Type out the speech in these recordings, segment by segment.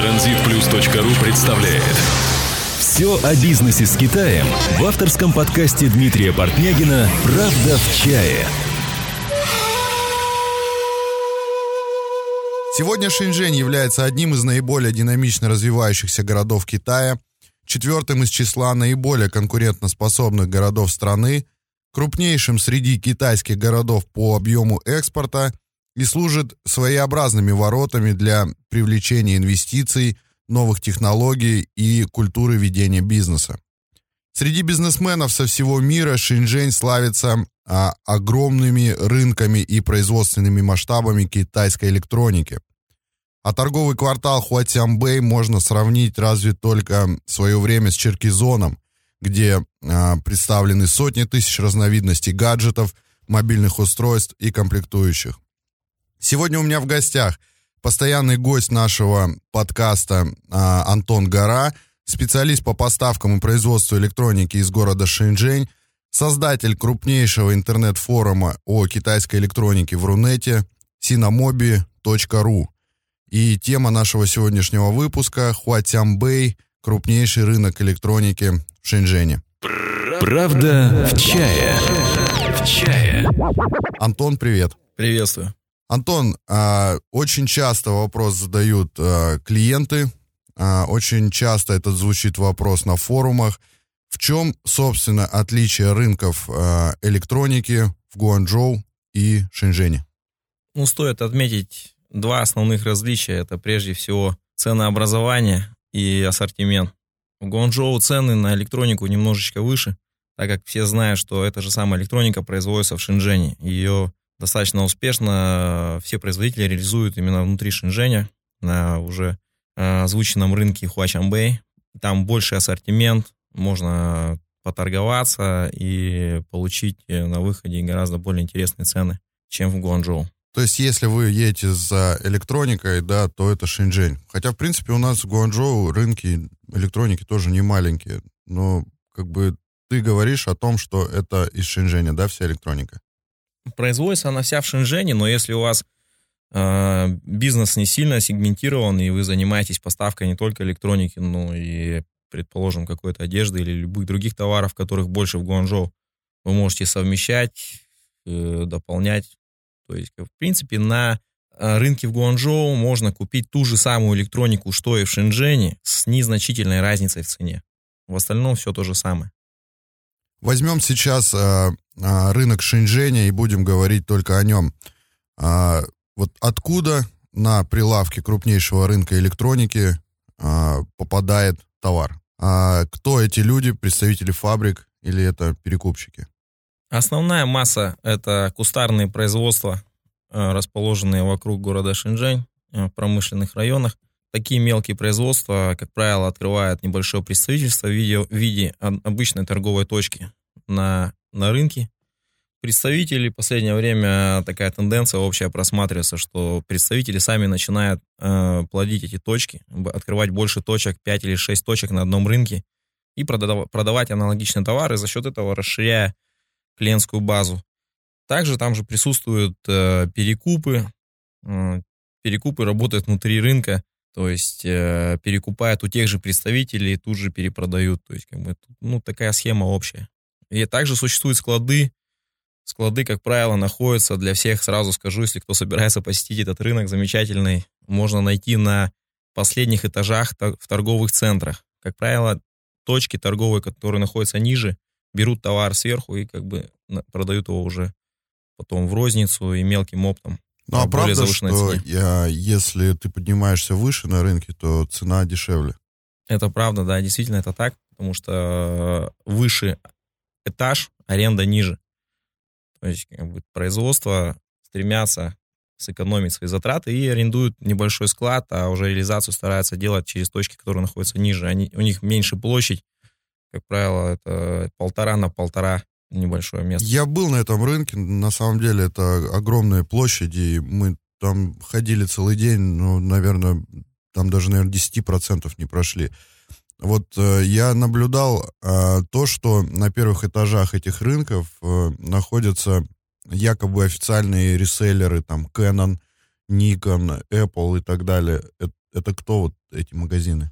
Транзитплюс.ру представляет Все о бизнесе с Китаем в авторском подкасте Дмитрия Портнягина «Правда в чае». Сегодня Шэньчжэнь является одним из наиболее динамично развивающихся городов Китая, четвертым из числа наиболее конкурентоспособных городов страны, крупнейшим среди китайских городов по объему экспорта и служит своеобразными воротами для привлечения инвестиций, новых технологий и культуры ведения бизнеса. Среди бизнесменов со всего мира Шэньчжэнь славится а, огромными рынками и производственными масштабами китайской электроники. А торговый квартал Хуатянбэй можно сравнить разве только в свое время с Черкизоном, где а, представлены сотни тысяч разновидностей гаджетов, мобильных устройств и комплектующих. Сегодня у меня в гостях постоянный гость нашего подкаста а, Антон Гора, специалист по поставкам и производству электроники из города Шэньчжэнь, создатель крупнейшего интернет-форума о китайской электронике в Рунете sinamobi.ru. И тема нашего сегодняшнего выпуска – Хуатянбэй, крупнейший рынок электроники в Шэньчжэне. Правда в чае. В чае. Антон, привет. Приветствую. Антон, а, очень часто вопрос задают а, клиенты, а, очень часто этот звучит вопрос на форумах. В чем, собственно, отличие рынков электроники в Гуанчжоу и Шэньчжэне? Ну, стоит отметить два основных различия. Это прежде всего ценообразование и ассортимент. В Гуанчжоу цены на электронику немножечко выше, так как все знают, что эта же самая электроника производится в Шэньчжэне. Ее достаточно успешно все производители реализуют именно внутри Шэньчжэня на уже э, озвученном рынке Хуачанбэй. Там больше ассортимент, можно поторговаться и получить э, на выходе гораздо более интересные цены, чем в Гуанчжоу. То есть, если вы едете за электроникой, да, то это Шэньчжэнь. Хотя, в принципе, у нас в Гуанчжоу рынки электроники тоже не маленькие. Но, как бы, ты говоришь о том, что это из Шэньчжэня, да, вся электроника? Производится она вся в Шэньчжэне, но если у вас э, бизнес не сильно сегментирован, и вы занимаетесь поставкой не только электроники, но и, предположим, какой-то одежды или любых других товаров, которых больше в Гуанчжоу, вы можете совмещать, э, дополнять то есть, в принципе, на э, рынке в Гуанчжоу можно купить ту же самую электронику, что и в Шэньчжэне, с незначительной разницей в цене. В остальном все то же самое. Возьмем сейчас э, рынок Шэньчжэня и будем говорить только о нем. Э, вот откуда на прилавке крупнейшего рынка электроники э, попадает товар? А кто эти люди, представители фабрик или это перекупщики? Основная масса — это кустарные производства, расположенные вокруг города Шэньчжэнь, в промышленных районах. Такие мелкие производства, как правило, открывают небольшое представительство в виде, в виде обычной торговой точки на, на рынке. Представители последнее время такая тенденция общая просматривается, что представители сами начинают э, плодить эти точки, открывать больше точек, 5 или 6 точек на одном рынке и продавать, продавать аналогичные товары, за счет этого расширяя клиентскую базу. Также там же присутствуют э, перекупы. Э, перекупы работают внутри рынка, то есть э, перекупают у тех же представителей, тут же перепродают. То есть как бы ну такая схема общая. И также существуют склады. Склады, как правило, находятся для всех, сразу скажу, если кто собирается посетить этот рынок замечательный, можно найти на последних этажах в торговых центрах. Как правило, точки торговые, которые находятся ниже, берут товар сверху и как бы продают его уже потом в розницу и мелким оптом. Ну а правда, что я, если ты поднимаешься выше на рынке, то цена дешевле? Это правда, да, действительно это так, потому что выше этаж, аренда ниже. То есть как бы, производство стремятся сэкономить свои затраты и арендуют небольшой склад, а уже реализацию стараются делать через точки, которые находятся ниже. Они, у них меньше площадь, как правило, это полтора на полтора небольшое место. Я был на этом рынке, на самом деле это огромные площади, мы там ходили целый день, ну, наверное, там даже, наверное, 10% не прошли. Вот э, я наблюдал э, то, что на первых этажах этих рынков э, находятся якобы официальные реселлеры, там, Canon, Nikon, Apple и так далее. Это, это кто вот эти магазины?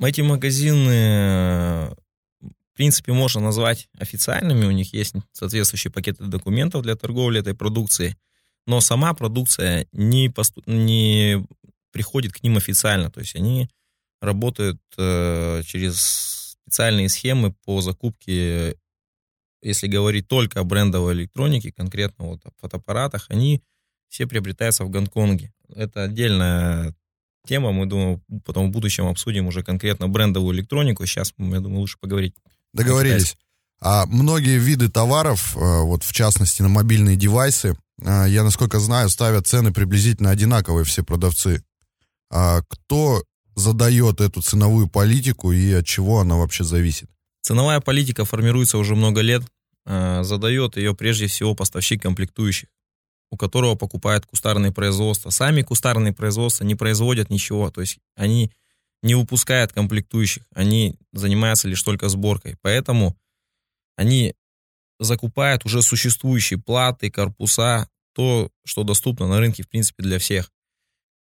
Эти магазины, в принципе, можно назвать официальными. У них есть соответствующие пакеты документов для торговли этой продукцией. Но сама продукция не, посту... не приходит к ним официально. То есть они работают э, через специальные схемы по закупке, если говорить только о брендовой электронике, конкретно вот о фотоаппаратах, они все приобретаются в Гонконге. Это отдельная тема, мы, думаю, потом в будущем обсудим уже конкретно брендовую электронику. Сейчас, я думаю, лучше поговорить. Договорились. А многие виды товаров, э, вот в частности на мобильные девайсы, э, я, насколько знаю, ставят цены приблизительно одинаковые все продавцы. А кто задает эту ценовую политику и от чего она вообще зависит? Ценовая политика формируется уже много лет. Э, задает ее прежде всего поставщик комплектующих, у которого покупают кустарные производства. Сами кустарные производства не производят ничего, то есть они не выпускают комплектующих, они занимаются лишь только сборкой. Поэтому они закупают уже существующие платы, корпуса, то, что доступно на рынке, в принципе, для всех.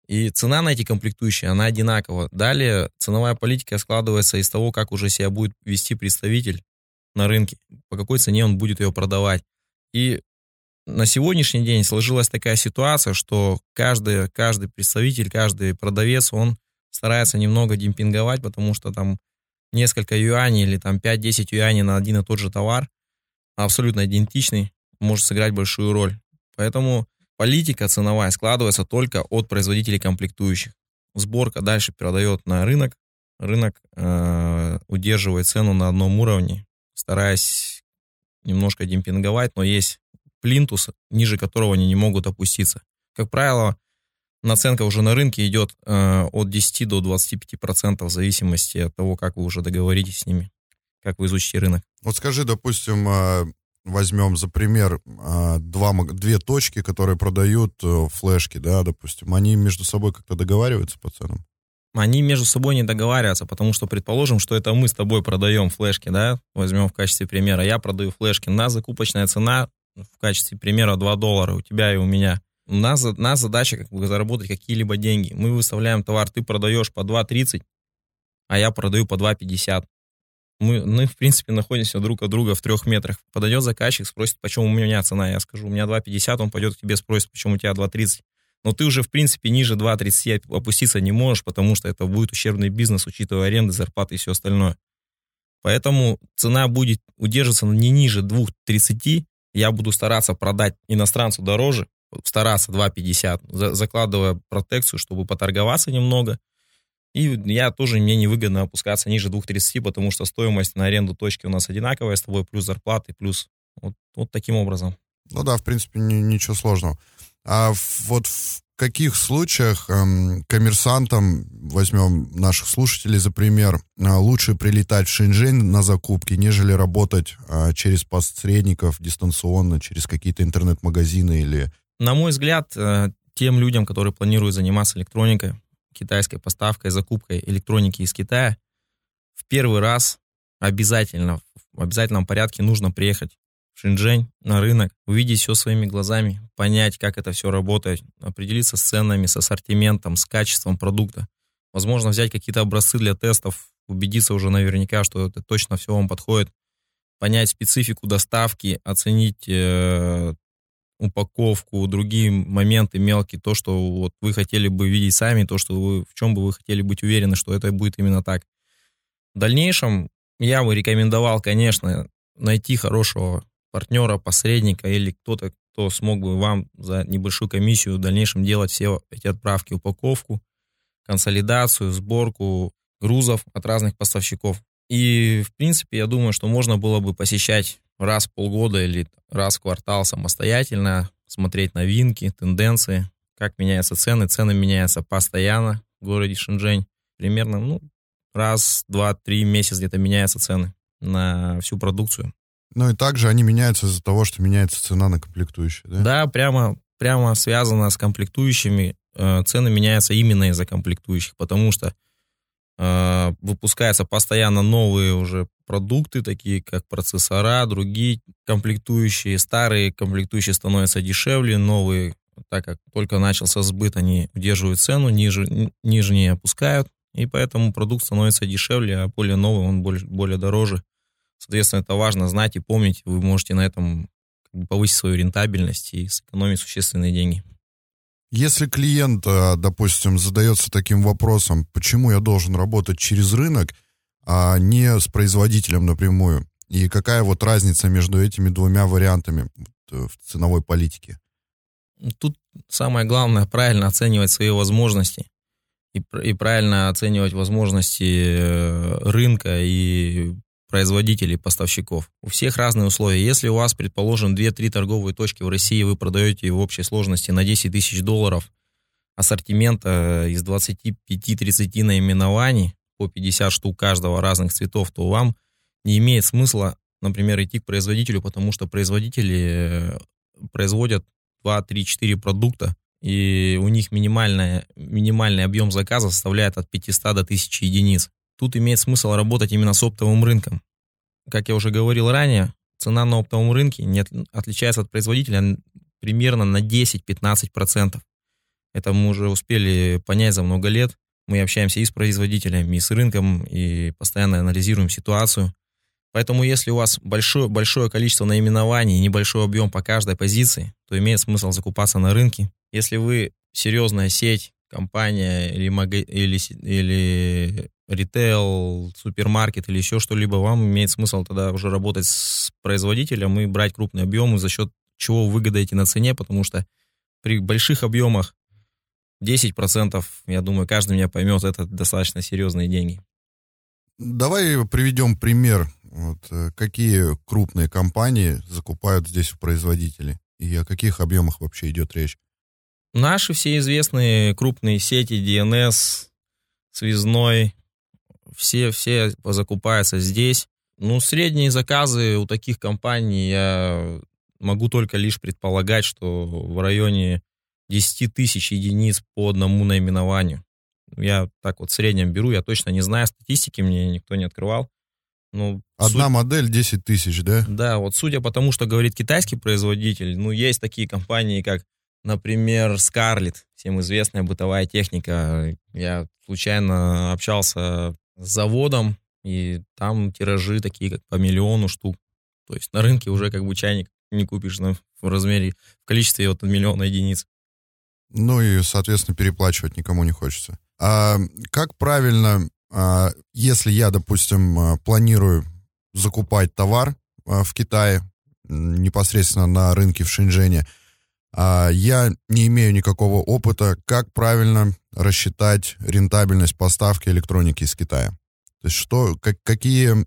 И цена на эти комплектующие, она одинакова. Далее ценовая политика складывается из того, как уже себя будет вести представитель на рынке, по какой цене он будет ее продавать. И на сегодняшний день сложилась такая ситуация, что каждый, каждый представитель, каждый продавец, он старается немного демпинговать, потому что там несколько юаней или там 5-10 юаней на один и тот же товар, абсолютно идентичный, может сыграть большую роль. Поэтому Политика ценовая складывается только от производителей комплектующих. Сборка дальше передает на рынок. Рынок э, удерживает цену на одном уровне, стараясь немножко демпинговать, но есть плинтус, ниже которого они не могут опуститься. Как правило, наценка уже на рынке идет э, от 10 до 25% в зависимости от того, как вы уже договоритесь с ними, как вы изучите рынок. Вот скажи, допустим, а, возьмем за пример а, два, две точки, которые продают э, флешки, да, допустим, они между собой как-то договариваются по ценам? Они между собой не договариваются, потому что предположим, что это мы с тобой продаем флешки, да, возьмем в качестве примера. Я продаю флешки, на закупочная цена в качестве примера 2 доллара у тебя и у меня. У нас, у нас задача как бы заработать какие-либо деньги. Мы выставляем товар, ты продаешь по 2.30, а я продаю по 2.50 мы, мы, в принципе, находимся друг от друга в трех метрах. Подойдет заказчик, спросит, почему у меня цена. Я скажу, у меня 2,50, он пойдет к тебе, спросит, почему у тебя 2,30. Но ты уже, в принципе, ниже 2,30 опуститься не можешь, потому что это будет ущербный бизнес, учитывая аренды, зарплаты и все остальное. Поэтому цена будет удерживаться не ниже 2,30. Я буду стараться продать иностранцу дороже, стараться 2,50, закладывая протекцию, чтобы поторговаться немного – и я тоже, мне невыгодно опускаться ниже 2.30, потому что стоимость на аренду точки у нас одинаковая с тобой, плюс зарплаты, плюс вот, вот таким образом. Ну да, в принципе, ни, ничего сложного. А вот в каких случаях эм, коммерсантам, возьмем наших слушателей за пример, э, лучше прилетать в Шэньчжэнь на закупки, нежели работать э, через посредников дистанционно, через какие-то интернет-магазины или... На мой взгляд, э, тем людям, которые планируют заниматься электроникой, китайской поставкой, закупкой электроники из Китая, в первый раз обязательно, в обязательном порядке нужно приехать в Шэньчжэнь на рынок, увидеть все своими глазами, понять, как это все работает, определиться с ценами, с ассортиментом, с качеством продукта. Возможно, взять какие-то образцы для тестов, убедиться уже наверняка, что это точно все вам подходит, понять специфику доставки, оценить э, упаковку, другие моменты мелкие, то, что вот вы хотели бы видеть сами, то, что вы, в чем бы вы хотели быть уверены, что это будет именно так. В дальнейшем я бы рекомендовал, конечно, найти хорошего партнера, посредника или кто-то, кто смог бы вам за небольшую комиссию в дальнейшем делать все эти отправки, упаковку, консолидацию, сборку грузов от разных поставщиков. И, в принципе, я думаю, что можно было бы посещать раз в полгода или раз в квартал самостоятельно, смотреть новинки, тенденции, как меняются цены. Цены меняются постоянно в городе Шэньчжэнь. Примерно ну, раз, два, три месяца где-то меняются цены на всю продукцию. Ну и также они меняются из-за того, что меняется цена на комплектующие, да? Да, прямо, прямо связано с комплектующими. Э, цены меняются именно из-за комплектующих, потому что выпускаются постоянно новые уже продукты, такие как процессора, другие комплектующие. Старые комплектующие становятся дешевле, новые так как только начался сбыт, они удерживают цену, ниже, не опускают, и поэтому продукт становится дешевле, а более новый он более, более дороже. Соответственно, это важно знать и помнить. Вы можете на этом повысить свою рентабельность и сэкономить существенные деньги. Если клиент, э, допустим, задается таким вопросом, почему я должен работать через рынок, а не с производителем напрямую, и какая вот разница между этими двумя вариантами э, в ценовой политике? Тут самое главное правильно оценивать свои возможности и, и правильно оценивать возможности э, рынка и производителей, поставщиков. У всех разные условия. Если у вас, предположим, 2-3 торговые точки в России, вы продаете в общей сложности на 10 тысяч долларов ассортимента из 25-30 наименований, по 50 штук каждого разных цветов, то вам не имеет смысла, например, идти к производителю, потому что производители э, производят 2, 3, 4 продукта, и у них минимальный, минимальный объем заказа составляет от 500 до 1000 единиц. Тут имеет смысл работать именно с оптовым рынком. Как я уже говорил ранее, цена на оптовом рынке не отличается от производителя примерно на 10-15%. Это мы уже успели понять за много лет. Мы общаемся и с производителями, и с рынком, и постоянно анализируем ситуацию. Поэтому если у вас большое, большое количество наименований и небольшой объем по каждой позиции, то имеет смысл закупаться на рынке. Если вы серьезная сеть, компания или, или, или ритейл, супермаркет или еще что-либо, вам имеет смысл тогда уже работать с производителем и брать крупные объемы, за счет чего вы выгодаете на цене, потому что при больших объемах 10%, я думаю, каждый меня поймет, это достаточно серьезные деньги. Давай приведем пример. Вот, э, какие крупные компании закупают здесь у производителей? И о каких объемах вообще идет речь? Наши все известные крупные сети DNS, Связной, все, все закупаются здесь. Ну, средние заказы у таких компаний я могу только лишь предполагать, что в районе 10 тысяч единиц по одному наименованию. Я так вот в среднем беру, я точно не знаю, статистики мне никто не открывал. Ну, Одна суть... модель 10 тысяч, да? Да, вот судя по тому, что говорит китайский производитель, ну, есть такие компании, как, например, Scarlett, всем известная бытовая техника. Я случайно общался заводом, и там тиражи такие, как по миллиону штук. То есть на рынке уже как бы чайник не купишь на, в размере, в количестве вот миллиона единиц. Ну и, соответственно, переплачивать никому не хочется. А как правильно, а, если я, допустим, а, планирую закупать товар а, в Китае, непосредственно на рынке в Шэньчжэне, я не имею никакого опыта, как правильно рассчитать рентабельность поставки электроники из Китая? То есть что, как, какие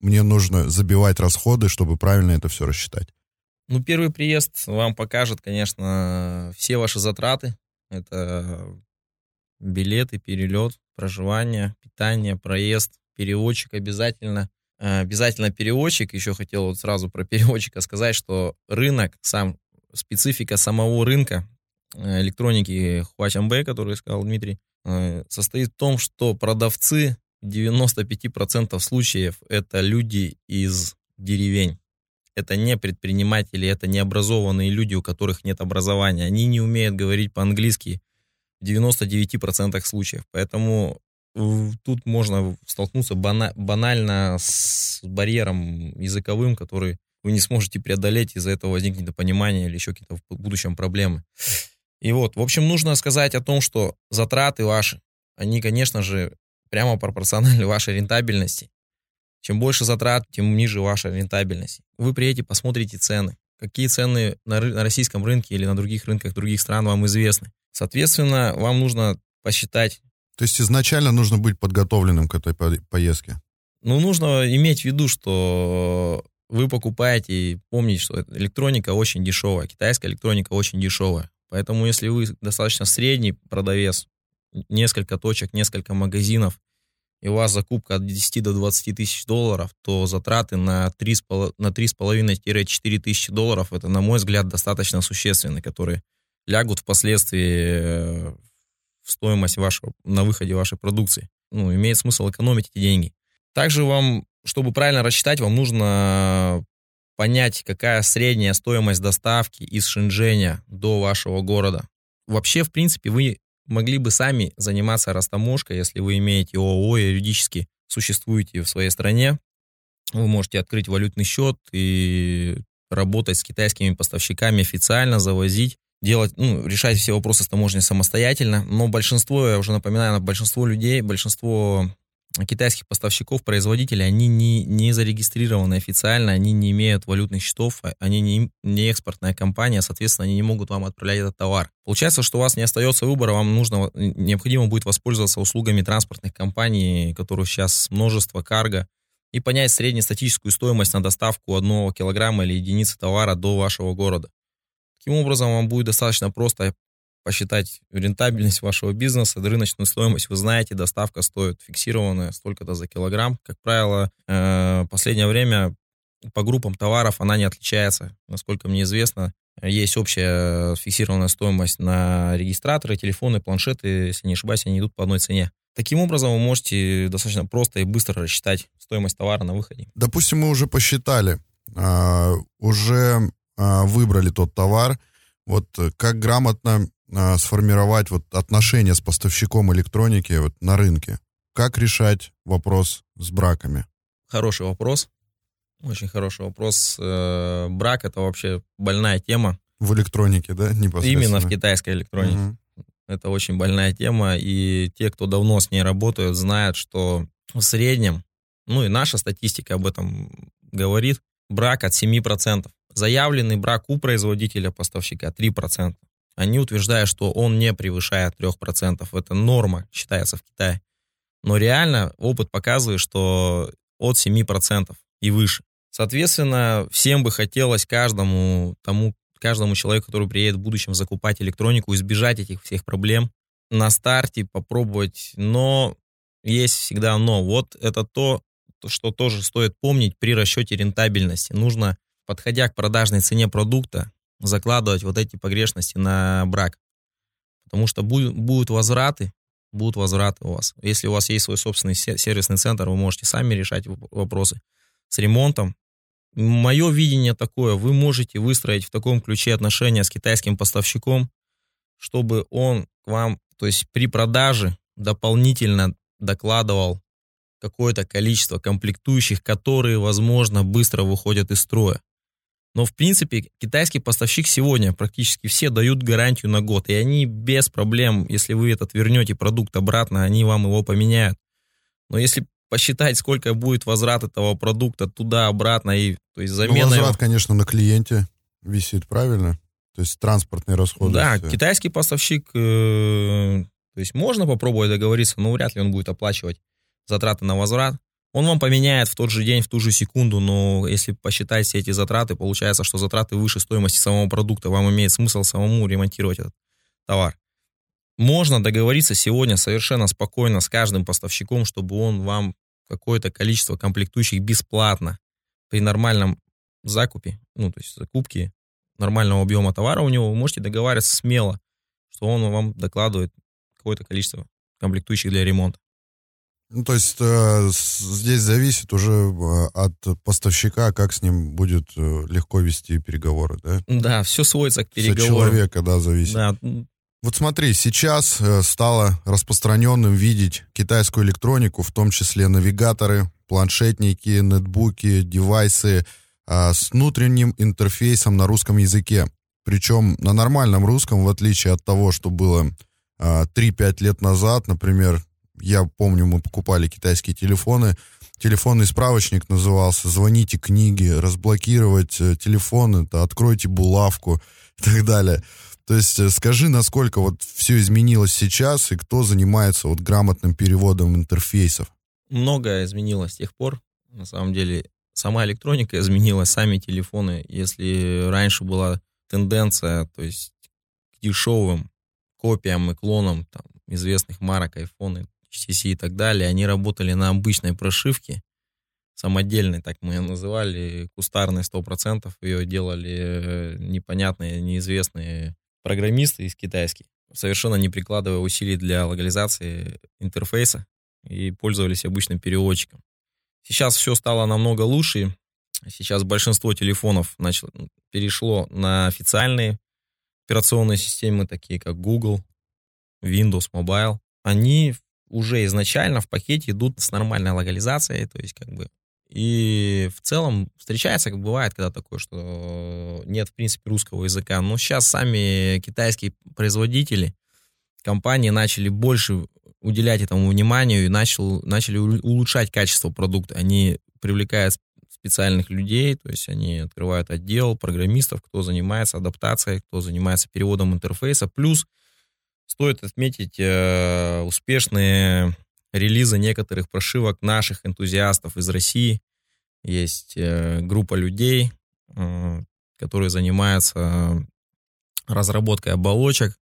мне нужно забивать расходы, чтобы правильно это все рассчитать? Ну, первый приезд вам покажет, конечно, все ваши затраты. Это билеты, перелет, проживание, питание, проезд, переводчик обязательно. Э, обязательно переводчик. Еще хотел вот сразу про переводчика сказать, что рынок, сам специфика самого рынка электроники Huawei, который сказал Дмитрий, э, состоит в том, что продавцы 95% случаев это люди из деревень это не предприниматели, это не образованные люди, у которых нет образования. Они не умеют говорить по-английски в 99% случаев. Поэтому тут можно столкнуться банально с барьером языковым, который вы не сможете преодолеть, из-за этого возникнет недопонимание или еще какие-то в будущем проблемы. И вот, в общем, нужно сказать о том, что затраты ваши, они, конечно же, прямо пропорциональны вашей рентабельности. Чем больше затрат, тем ниже ваша рентабельность. Вы приедете, посмотрите цены. Какие цены на, на российском рынке или на других рынках других стран вам известны. Соответственно, вам нужно посчитать. То есть изначально нужно быть подготовленным к этой поездке? Ну, нужно иметь в виду, что вы покупаете и помните, что электроника очень дешевая, китайская электроника очень дешевая. Поэтому если вы достаточно средний продавец, несколько точек, несколько магазинов, и у вас закупка от 10 до 20 тысяч долларов, то затраты на 3,5-4 тысячи долларов, это, на мой взгляд, достаточно существенные, которые лягут впоследствии э, в стоимость вашего, на выходе вашей продукции. Ну, имеет смысл экономить эти деньги. Также вам, чтобы правильно рассчитать, вам нужно понять, какая средняя стоимость доставки из Шэньчжэня до вашего города. Вообще, в принципе, вы могли бы сами заниматься растаможкой, если вы имеете ООО и юридически существуете в своей стране. Вы можете открыть валютный счет и работать с китайскими поставщиками официально, завозить, делать, ну, решать все вопросы с таможней самостоятельно. Но большинство, я уже напоминаю, большинство людей, большинство китайских поставщиков, производителей, они не, не зарегистрированы официально, они не имеют валютных счетов, они не, не экспортная компания, соответственно, они не могут вам отправлять этот товар. Получается, что у вас не остается выбора, вам нужно, необходимо будет воспользоваться услугами транспортных компаний, которых сейчас множество, карго, и понять среднестатическую стоимость на доставку одного килограмма или единицы товара до вашего города. Таким образом, вам будет достаточно просто посчитать рентабельность вашего бизнеса, рыночную стоимость, вы знаете, доставка стоит фиксированная столько-то за килограмм. Как правило, э, последнее время по группам товаров она не отличается. Насколько мне известно, есть общая фиксированная стоимость на регистраторы, телефоны, планшеты, если не ошибаюсь, они идут по одной цене. Таким образом, вы можете достаточно просто и быстро рассчитать стоимость товара на выходе. Допустим, мы уже посчитали, а, уже а, выбрали тот товар. Вот как грамотно а, сформировать вот отношения с поставщиком электроники вот на рынке? Как решать вопрос с браками? Хороший вопрос. Очень хороший вопрос. Э, брак это вообще больная тема. В электронике, да, непосредственно? Именно в китайской электронике. Угу. Это очень больная тема, и те, кто давно с ней работают, знают, что в среднем, ну и наша статистика об этом говорит, брак от 7%. Заявленный брак у производителя поставщика 3%. Они утверждают, что он не превышает 3%. Это норма, считается в Китае. Но реально опыт показывает, что от 7% и выше. Соответственно, всем бы хотелось каждому тому, каждому человеку, который приедет в будущем закупать электронику, избежать этих всех проблем, на старте попробовать, но есть всегда но. Вот это то, что тоже стоит помнить при расчете рентабельности. Нужно, подходя к продажной цене продукта, закладывать вот эти погрешности на брак. Потому что будут, возвраты, будут возвраты у вас. Если у вас есть свой собственный сервисный центр, вы можете сами решать вопросы с ремонтом. Мое видение такое, вы можете выстроить в таком ключе отношения с китайским поставщиком, чтобы он к вам, то есть при продаже дополнительно докладывал какое-то количество комплектующих, которые, возможно, быстро выходят из строя. Но, в принципе, китайский поставщик сегодня практически все дают гарантию на год. И они без проблем, если вы этот вернете продукт обратно, они вам его поменяют. Но если посчитать, сколько будет возврат этого продукта туда-обратно, и то есть замена... Ну, возврат, его... конечно, на клиенте висит, правильно? То есть транспортные расходы. Да, все. китайский поставщик, э, то есть можно попробовать договориться, но вряд ли он будет оплачивать затраты на возврат. Он вам поменяет в тот же день, в ту же секунду, но если посчитать все эти затраты, получается, что затраты выше стоимости самого продукта, вам имеет смысл самому ремонтировать этот товар. Можно договориться сегодня совершенно спокойно с каждым поставщиком, чтобы он вам какое-то количество комплектующих бесплатно при нормальном закупе, ну, то есть закупке нормального объема товара у него, вы можете договариваться смело, что он вам докладывает какое-то количество комплектующих для ремонта. Ну, то есть э, здесь зависит уже э, от поставщика, как с ним будет э, легко вести переговоры, да? Да, все сводится к переговорам. Все человека, да, зависит. Да. Вот смотри, сейчас э, стало распространенным видеть китайскую электронику, в том числе навигаторы, планшетники, нетбуки, девайсы э, с внутренним интерфейсом на русском языке. Причем на нормальном русском, в отличие от того, что было э, 3-5 лет назад, например, я помню, мы покупали китайские телефоны. Телефонный справочник назывался «Звоните книги», «Разблокировать э, телефон», это «Откройте булавку» и так далее. То есть э, скажи, насколько вот все изменилось сейчас и кто занимается вот грамотным переводом интерфейсов? Многое изменилось с тех пор. На самом деле, сама электроника изменилась, сами телефоны. Если раньше была тенденция, то есть к дешевым копиям и клонам там, известных марок, iPhone, HTC и так далее, они работали на обычной прошивке, самодельной, так мы ее называли, кустарной 100%, ее делали э, непонятные, неизвестные программисты из китайских, совершенно не прикладывая усилий для локализации интерфейса и пользовались обычным переводчиком. Сейчас все стало намного лучше. Сейчас большинство телефонов начало, перешло на официальные операционные системы, такие как Google, Windows Mobile. Они уже изначально в пакете идут с нормальной локализацией, то есть как бы и в целом встречается, как бывает, когда такое, что нет, в принципе, русского языка. Но сейчас сами китайские производители, компании начали больше уделять этому вниманию и начал, начали улучшать качество продукта. Они привлекают специальных людей, то есть они открывают отдел программистов, кто занимается адаптацией, кто занимается переводом интерфейса. Плюс стоит отметить э, успешные релизы некоторых прошивок наших энтузиастов из России. Есть э, группа людей, э, которые занимаются разработкой оболочек.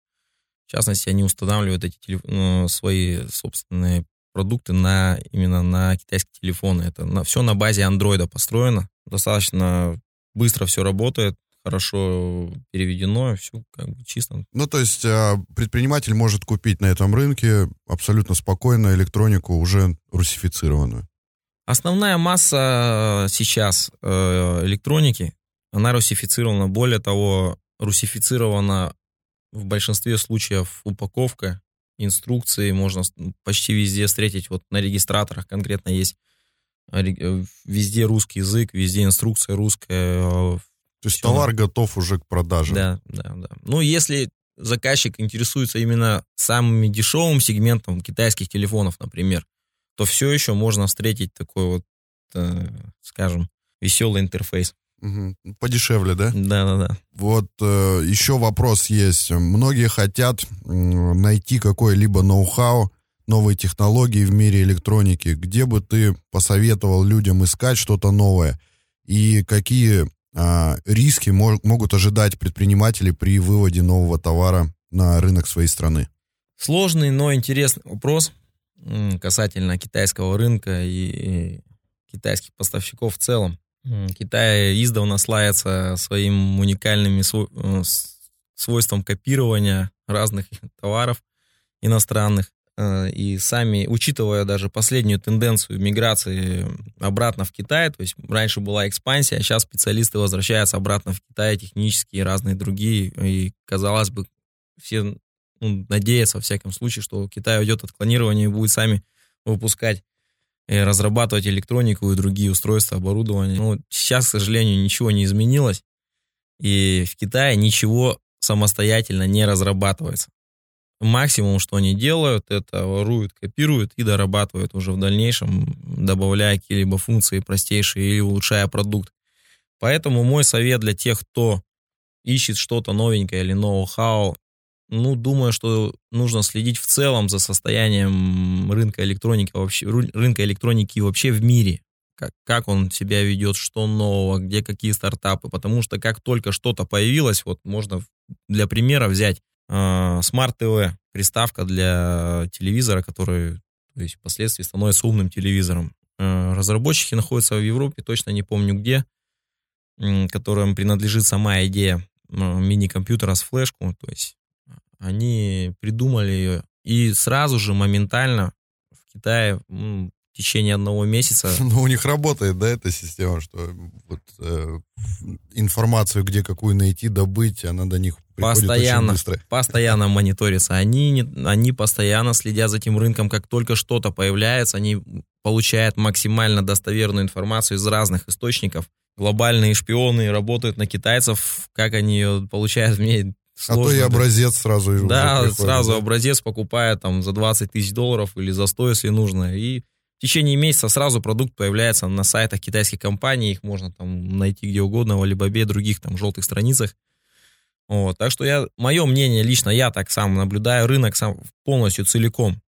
В частности, они устанавливают эти телеф... ну, свои собственные продукты на именно на китайские телефоны. Это на, все на базе андроида построено. Достаточно быстро все работает хорошо переведено, все как бы чисто. Ну, то есть а, предприниматель может купить на этом рынке абсолютно спокойно электронику уже русифицированную. Основная масса сейчас э, электроники, она русифицирована. Более того, русифицирована в большинстве случаев упаковка, инструкции можно почти везде встретить. Вот на регистраторах конкретно есть э, везде русский язык, везде инструкция русская, то есть товар готов уже к продаже. Да, да, да. Ну, если заказчик интересуется именно самым дешевым сегментом китайских телефонов, например, то все еще можно встретить такой вот, э, скажем, веселый интерфейс. Угу. Подешевле, да? Да, да, да. Вот э, еще вопрос есть. Многие хотят э, найти какой-либо ноу-хау, новые технологии в мире электроники. Где бы ты посоветовал людям искать что-то новое? И какие риски могут ожидать предприниматели при выводе нового товара на рынок своей страны? Сложный, но интересный вопрос касательно китайского рынка и китайских поставщиков в целом. Китай издавна славится своим уникальными э, свойством копирования разных товаров иностранных. Э, и сами, учитывая даже последнюю тенденцию миграции обратно в Китай, то есть раньше была экспансия, а сейчас специалисты возвращаются обратно в Китай, технические разные другие, и казалось бы, все ну, надеются, во всяком случае, что Китай уйдет от клонирования и будет сами выпускать разрабатывать электронику и другие устройства, оборудование. Но сейчас, к сожалению, ничего не изменилось, и в Китае ничего самостоятельно не разрабатывается. Максимум, что они делают, это воруют, копируют и дорабатывают уже в дальнейшем, добавляя какие-либо функции простейшие или улучшая продукт. Поэтому мой совет для тех, кто ищет что-то новенькое или ноу-хау, ну, думаю, что нужно следить в целом за состоянием рынка электроники вообще, рынка электроники вообще в мире. Как, как он себя ведет, что нового, где какие стартапы. Потому что как только что-то появилось, вот можно для примера взять Smart TV, приставка для телевизора, который то есть, впоследствии становится умным телевизором. А, разработчики находятся в Европе, точно не помню где, которым принадлежит сама идея мини-компьютера с флешку. То есть они придумали ее и сразу же моментально в Китае в течение одного месяца. Ну, у них работает, да, эта система, что вот, э, информацию, где какую найти, добыть, она до них постоянно, постоянно мониторится. Они, они постоянно следят за этим рынком, как только что-то появляется, они получают максимально достоверную информацию из разных источников. Глобальные шпионы работают на китайцев, как они ее получают, мне Сложно, а то и образец сразу и Да, приходит, сразу да? образец покупая там за 20 тысяч долларов или за 100, если нужно. И в течение месяца сразу продукт появляется на сайтах китайских компаний. Их можно там найти где угодно, в Alibaba, других там желтых страницах. Вот, так что я, мое мнение лично, я так сам наблюдаю рынок сам полностью целиком.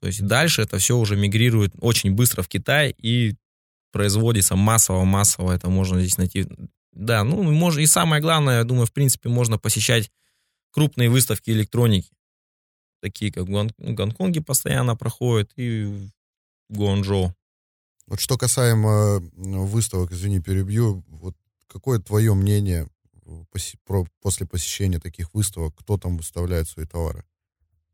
То есть дальше это все уже мигрирует очень быстро в Китай и производится массово-массово. Это можно здесь найти. Да, ну, можно, и самое главное, я думаю, в принципе, можно посещать крупные выставки электроники. Такие, как в Гон- Гонконге постоянно проходят и в Гуанчжоу. Вот что касаемо выставок, извини, перебью, вот какое твое мнение после посещения таких выставок, кто там выставляет свои товары?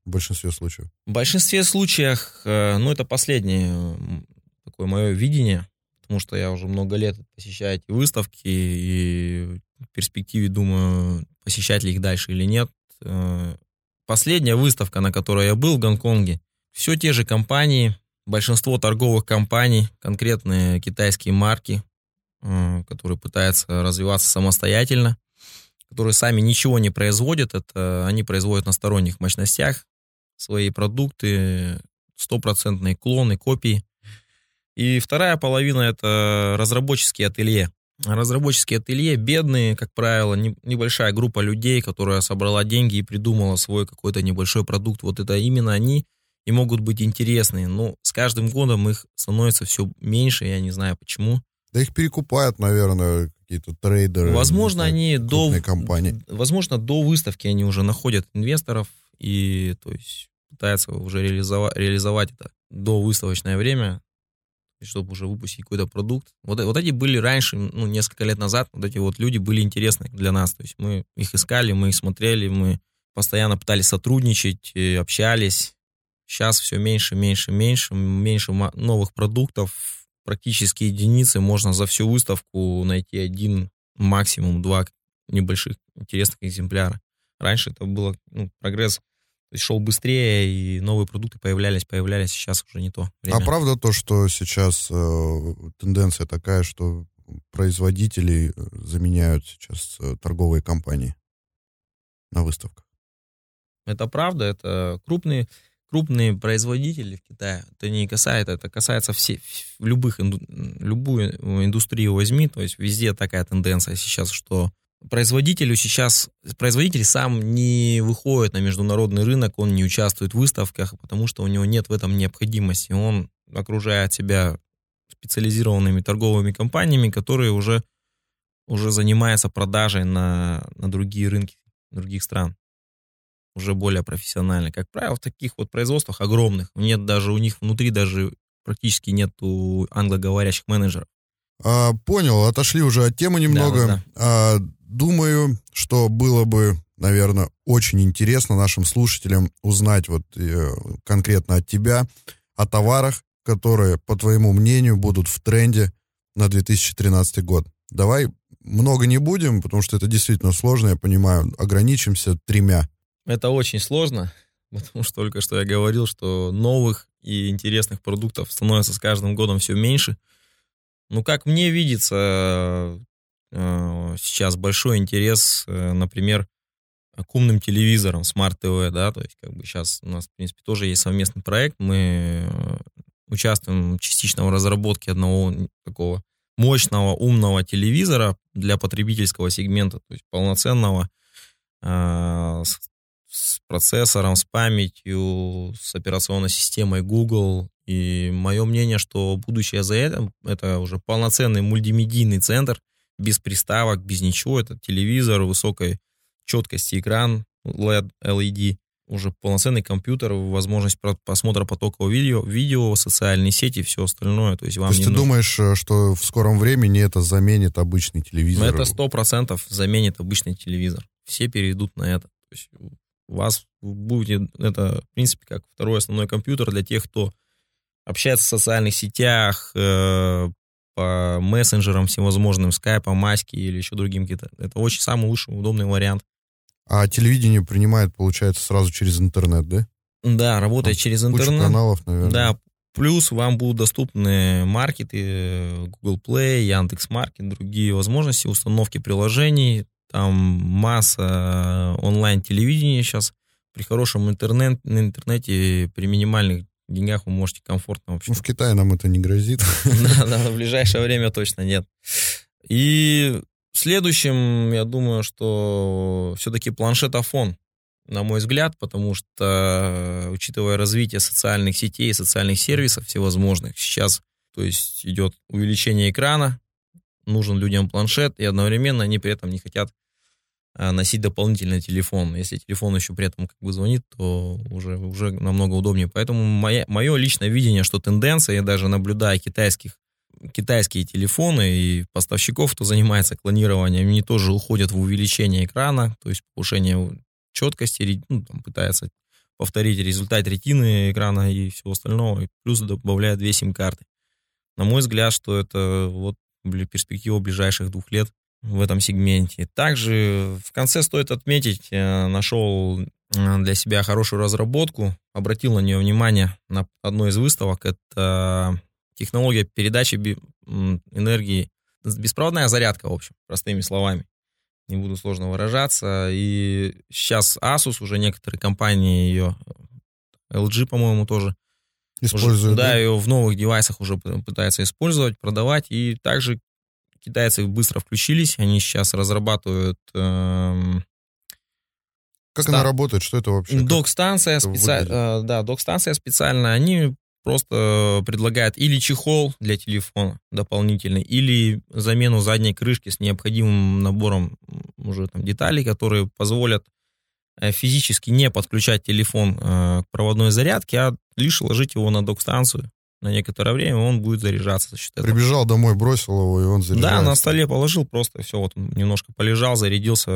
В большинстве случаев. В большинстве случаев, э, ну, это последнее такое мое видение. потому что я уже много лет посещаю эти выставки и в перспективе думаю, посещать ли их дальше или нет. Э, последняя выставка, на которой я был в Гонконге, все те же компании, большинство торговых компаний, конкретные китайские марки, э, которые пытаются развиваться самостоятельно, которые сами ничего не производят, это они производят на сторонних мощностях свои продукты, стопроцентные клоны, копии. И вторая половина это разработческие ателье. Разработческие ателье бедные, как правило, не, небольшая группа людей, которая собрала деньги и придумала свой какой-то небольшой продукт. Вот это именно они и могут быть интересные. Но с каждым годом их становится все меньше, я не знаю почему. Да их перекупают, наверное, какие-то трейдеры. Возможно, они до, компании. возможно, до выставки они уже находят инвесторов и, то есть, пытаются уже реализовать, реализовать это до выставочное время, чтобы уже выпустить какой-то продукт. Вот, вот эти были раньше, ну, несколько лет назад, вот эти вот люди были интересны для нас. То есть мы их искали, мы их смотрели, мы постоянно пытались сотрудничать, общались. Сейчас все меньше, меньше, меньше, меньше новых продуктов, практически единицы. Можно за всю выставку найти один, максимум два небольших интересных экземпляра. Раньше это было ну, прогресс то есть шел быстрее, и новые продукты появлялись, появлялись, сейчас уже не то время. А правда то, что сейчас э, тенденция такая, что производителей э, заменяют сейчас э, торговые компании на выставках? Это правда, это крупные, крупные производители в Китае. Это не касается, это касается всех, любых, любую индустрию возьми, то есть везде такая тенденция сейчас, что производителю сейчас, производитель сам не выходит на международный рынок, он не участвует в выставках, потому что у него нет в этом необходимости. Он окружает себя специализированными торговыми компаниями, которые уже, уже занимаются продажей на, на другие рынки других стран. Уже более профессионально. Как правило, в таких вот производствах огромных, нет даже у них внутри даже практически нету англоговорящих менеджеров. А, понял, отошли уже от темы немного. Да, да. А, думаю, что было бы, наверное, очень интересно нашим слушателям узнать вот э, конкретно от тебя о товарах, которые, по твоему мнению, будут в тренде на 2013 год. Давай много не будем, потому что это действительно сложно, я понимаю. Ограничимся тремя. Это очень сложно, потому что только что я говорил, что новых и интересных продуктов становится с каждым годом все меньше. Ну, как мне видится, э, сейчас большой интерес, э, например, к умным телевизорам, TV, да, то есть как бы сейчас у нас, в принципе, тоже есть совместный проект, мы э, участвуем частично в разработке одного такого мощного умного телевизора для потребительского сегмента, то есть полноценного, с процессором, с памятью, с операционной системой Google, и мое мнение, что будущее за этим, это уже полноценный мультимедийный центр, без приставок, без ничего. Это телевизор, высокой четкости экран, LED, LED, уже полноценный компьютер, возможность просмотра потокового видео, видео, социальные сети, все остальное. То есть, вам То есть ты нужно... думаешь, э, что в скором времени это заменит обычный телевизор? Это сто процентов заменит обычный телевизор. Все перейдут на это. То есть вас будет это, в принципе, как второй основной компьютер для тех, кто общаться в социальных сетях, э, по мессенджерам всевозможным, скайпа, маски или еще другим какие-то. Это очень самый лучший, удобный вариант. А телевидение принимает, получается, сразу через интернет, да? Да, работает Там через интернет. каналов, наверное. Да, плюс вам будут доступны маркеты, Google Play, Яндекс Маркет, другие возможности установки приложений. Там масса онлайн-телевидения сейчас. При хорошем интернет, интернете, при минимальных деньгах вы можете комфортно вообще. Ну, в Китае нам это не грозит. Да, да, в ближайшее время точно нет. И следующим, я думаю, что все-таки планшетофон, на мой взгляд, потому что, учитывая развитие социальных сетей, социальных сервисов всевозможных, сейчас, то есть идет увеличение экрана, нужен людям планшет, и одновременно они при этом не хотят а, носить дополнительный телефон. Если телефон еще при этом как бы звонит, то уже, уже намного удобнее. Поэтому мое, мое личное видение, что тенденция, я даже наблюдая китайских, китайские телефоны и поставщиков, кто занимается клонированием, они тоже уходят в увеличение экрана, то есть повышение четкости, ну, там, пытаются повторить результат ретины экрана и всего остального, и плюс добавляют две сим-карты. на мой взгляд, что это вот перспектива ближайших двух лет в этом сегменте. Также в конце стоит отметить, э, нашел э, для себя хорошую разработку, обратил на нее внимание на одной из выставок. Это технология передачи энергии, беспроводная зарядка, в общем, простыми словами. Не буду сложно выражаться. И сейчас Asus, уже некоторые компании ее, LG, по-моему, тоже Используют, уже, да, да, ее в новых девайсах уже пытаются использовать, продавать. И также китайцы быстро включились, они сейчас разрабатывают... Эм, как ста... она работает? Что это вообще? Док-станция, специ... э, да, док-станция специальная. Они просто предлагают или чехол для телефона дополнительный, или замену задней крышки с необходимым набором уже там деталей, которые позволят э, физически не подключать телефон э, к проводной зарядке, а лишь ложить его на док-станцию на некоторое время он будет заряжаться за счет этого. Прибежал домой, бросил его, и он заряжается. Да, на столе положил просто, все, вот немножко полежал, зарядился.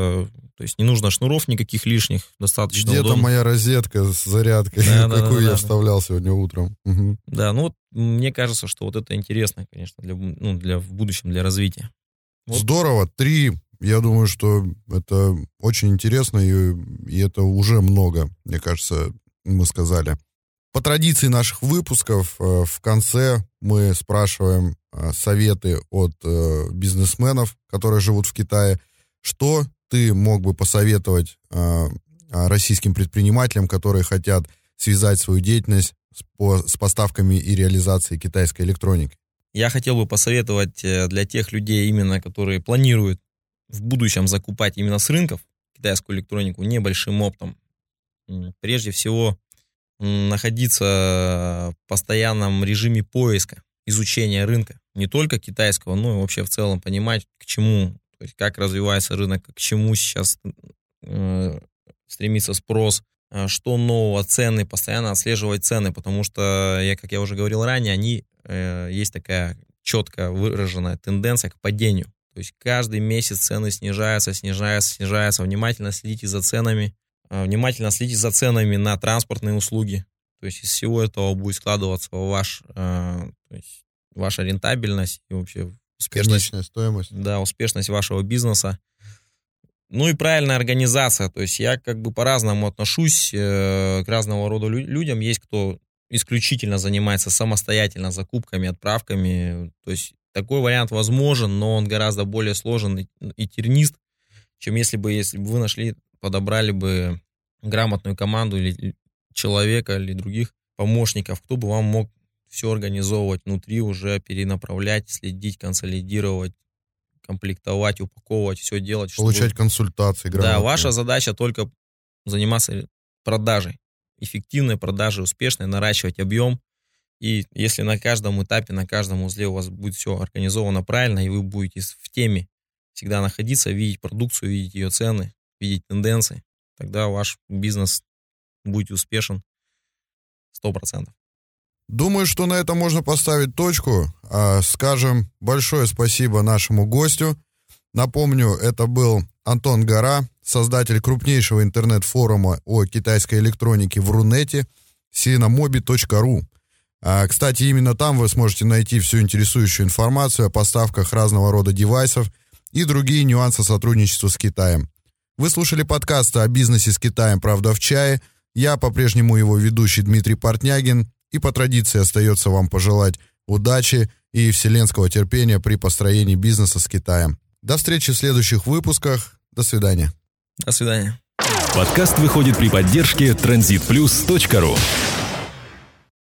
То есть не нужно шнуров никаких лишних, достаточно Где-то моя розетка с зарядкой, да, какую да, я да, вставлял сегодня утром. Угу. Да, ну вот мне кажется, что вот это интересно, конечно, для, ну, для в будущем, для развития. Вот. Здорово, три я думаю, что это очень интересно, и, и это уже много, мне кажется, мы сказали. По традиции наших выпусков э, в конце мы спрашиваем э, советы от э, бизнесменов, которые живут в Китае. Что ты мог бы посоветовать российским предпринимателям, которые хотят связать свою деятельность с поставками и реализацией китайской электроники? Я хотел бы посоветовать для тех людей, именно которые планируют в будущем закупать именно с рынков китайскую электронику небольшим оптом. Прежде всего, находиться в постоянном режиме поиска, изучения рынка, не только китайского, но и вообще в целом понимать, к чему, то есть как развивается рынок, к чему сейчас э, стремится спрос, э, что нового, цены, постоянно отслеживать цены, потому что, я, как я уже говорил ранее, они, э, есть такая четко выраженная тенденция к падению. То есть каждый месяц цены снижаются, снижаются, снижаются. Внимательно следите за ценами, Э, внимательно следить за ценами на транспортные услуги. То есть из всего этого будет складываться ваш, э, то есть ваша рентабельность и вообще успешность. Конечная стоимость. Да, успешность вашего бизнеса. Ну и правильная организация. То есть я как бы по-разному отношусь э, к разного рода людям. Есть кто исключительно занимается самостоятельно закупками, отправками. То есть такой вариант возможен, но он гораздо более сложен и, и тернист, чем если бы, если бы вы нашли подобрали бы грамотную команду или человека, или других помощников, кто бы вам мог все организовывать внутри, уже перенаправлять, следить, консолидировать, комплектовать, упаковывать, все делать. Получать чтобы... консультации. Грамотные. Да, ваша задача только заниматься продажей. Эффективной продажей, успешной, наращивать объем. И если на каждом этапе, на каждом узле у вас будет все организовано правильно, и вы будете в теме всегда находиться, видеть продукцию, видеть ее цены, видеть тенденции, тогда ваш бизнес будет успешен 100%. Думаю, что на этом можно поставить точку. А, скажем большое спасибо нашему гостю. Напомню, это был Антон Гора, создатель крупнейшего интернет-форума о китайской электронике в Рунете, sinamobi.ru. А, кстати, именно там вы сможете найти всю интересующую информацию о поставках разного рода девайсов и другие нюансы сотрудничества с Китаем. Вы слушали подкасты о бизнесе с Китаем «Правда в чае». Я по-прежнему его ведущий Дмитрий Портнягин. И по традиции остается вам пожелать удачи и вселенского терпения при построении бизнеса с Китаем. До встречи в следующих выпусках. До свидания. До свидания. Подкаст выходит при поддержке transitplus.ru